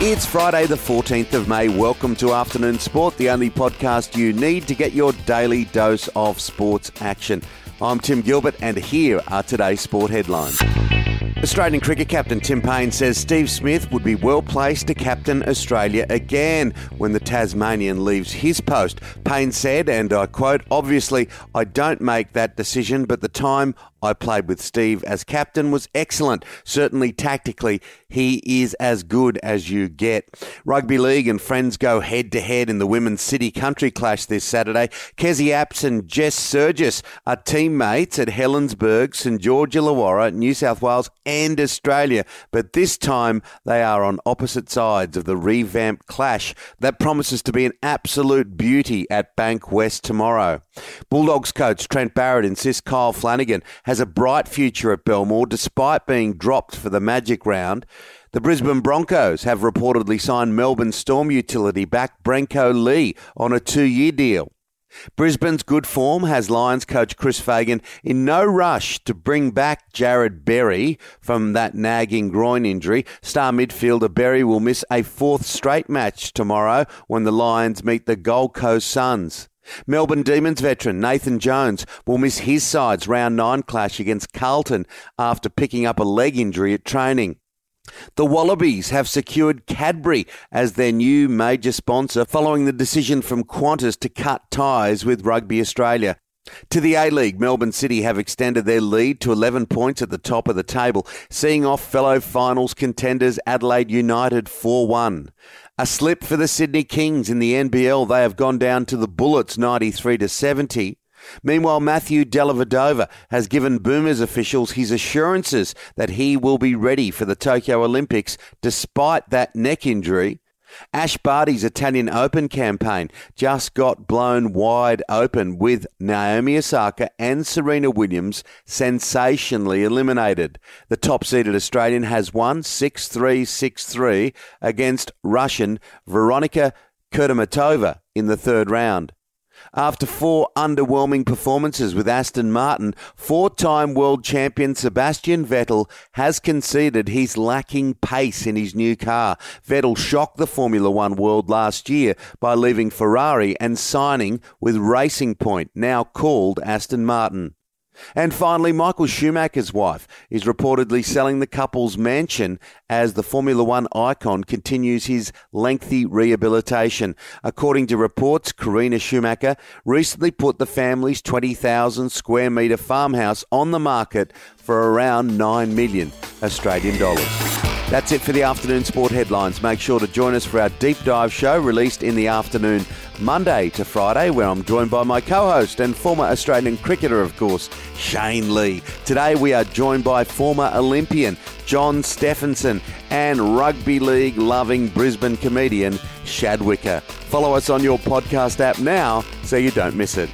It's Friday, the 14th of May. Welcome to Afternoon Sport, the only podcast you need to get your daily dose of sports action. I'm Tim Gilbert, and here are today's sport headlines. Australian cricket captain Tim Paine says Steve Smith would be well placed to captain Australia again when the Tasmanian leaves his post. Payne said, and I quote, Obviously, I don't make that decision, but the time I played with Steve as captain was excellent. Certainly tactically, he is as good as you get. Rugby League and friends go head to head in the Women's City Country Clash this Saturday. Kezie Apps and Jess Sergis are teammates at Helensburgh, St George Illawarra, New South Wales, and Australia. But this time they are on opposite sides of the revamped clash that promises to be an absolute beauty at Bankwest tomorrow. Bulldogs coach Trent Barrett insists Kyle Flanagan has a bright future at Belmore despite being dropped for the Magic round. The Brisbane Broncos have reportedly signed Melbourne Storm utility back Brenko Lee on a two year deal. Brisbane's good form has Lions coach Chris Fagan in no rush to bring back Jarrod Berry from that nagging groin injury. Star midfielder Berry will miss a fourth straight match tomorrow when the Lions meet the Gold Coast Suns. Melbourne Demons veteran Nathan Jones will miss his side's round nine clash against Carlton after picking up a leg injury at training. The Wallabies have secured Cadbury as their new major sponsor following the decision from Qantas to cut ties with Rugby Australia. To the A League, Melbourne City have extended their lead to 11 points at the top of the table, seeing off fellow finals contenders Adelaide United 4 1. A slip for the Sydney Kings in the NBL. They have gone down to the Bullets 93 to 70. Meanwhile, Matthew Dellavedova has given Boomers officials his assurances that he will be ready for the Tokyo Olympics despite that neck injury Ash Barty's Italian Open campaign just got blown wide open with Naomi Osaka and Serena Williams sensationally eliminated. The top seeded Australian has won 6 3 6 3 against Russian Veronika Kudermetova in the third round. After four underwhelming performances with Aston Martin, four time world champion Sebastian Vettel has conceded he's lacking pace in his new car. Vettel shocked the Formula One world last year by leaving Ferrari and signing with Racing Point, now called Aston Martin. And finally, Michael Schumacher's wife is reportedly selling the couple's mansion as the Formula One icon continues his lengthy rehabilitation. According to reports, Corinna Schumacher recently put the family's 20,000 square metre farmhouse on the market for around 9 million Australian dollars. That's it for the afternoon sport headlines. Make sure to join us for our deep dive show released in the afternoon, Monday to Friday, where I'm joined by my co host and former Australian cricketer, of course, Shane Lee. Today we are joined by former Olympian John Stephenson and rugby league loving Brisbane comedian Shad Wicker. Follow us on your podcast app now so you don't miss it.